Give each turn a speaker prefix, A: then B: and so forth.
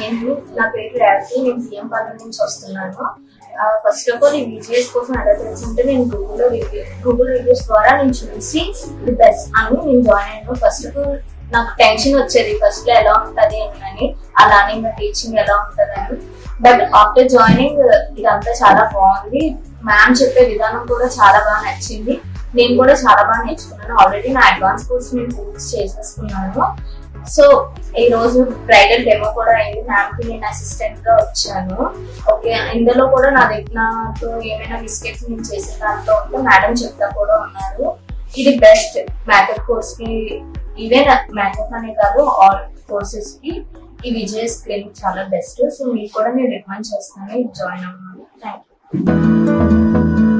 A: నేను నా పేరు రేవతి నేను సీఎం పల్లె నుంచి వస్తున్నాను. ఫస్ట్ ఆఫ్ ఆల్ ఈ విజిఎస్ కోసం ఎలా తెలుసుంటే నేను గూగుల్లో రివ్యూ గూగుల్ రివ్యూస్ ద్వారా నేను చూసి ది బెస్ట్ అని నేను జాయిన్ అయ్యాను. ఫస్ట్ ఆఫ్ ఆల్ నాకు టెన్షన్ వచ్చేది ఫస్ట్లో ఎలా ఉంటుంది అని అలానే నా టీచింగ్ ఎలా ఉంటుందని. అని బట్ ఆఫ్టర్ జాయినింగ్ ఇదంతా చాలా బాగుంది. మ్యామ్ చెప్పే విధానం కూడా చాలా బాగా నచ్చింది. నేను కూడా చాలా బాగా నేర్చుకున్నాను. ఆల్రెడీ నా అడ్వాన్స్ కోర్స్ నేను పూర్తి చేసేసుకున్నాను. సో ఈ రోజు బ్రైడల్ డెమో కూడా అయింది. మ్యామ్కి నేను అసిస్టెంట్గా వచ్చాను. ఓకే ఇందులో కూడా నా దగ్గర నాతో ఏమైనా మిస్టేక్స్ నేను చేసిన దాంట్లో ఉంటే మేడం చెప్తా కూడా ఉన్నారు. ఇది బెస్ట్ మేకప్ కోర్స్కి ఇవే మేకప్ అనే కాదు ఆల్ కోర్సెస్కి. ఈ విజయ స్క్రీన్ చాలా బెస్ట్ సో మీకు కూడా నేను రికమెండ్ చేస్తాను. జాయిన్ అవ్వాలి థ్యాంక్ యూ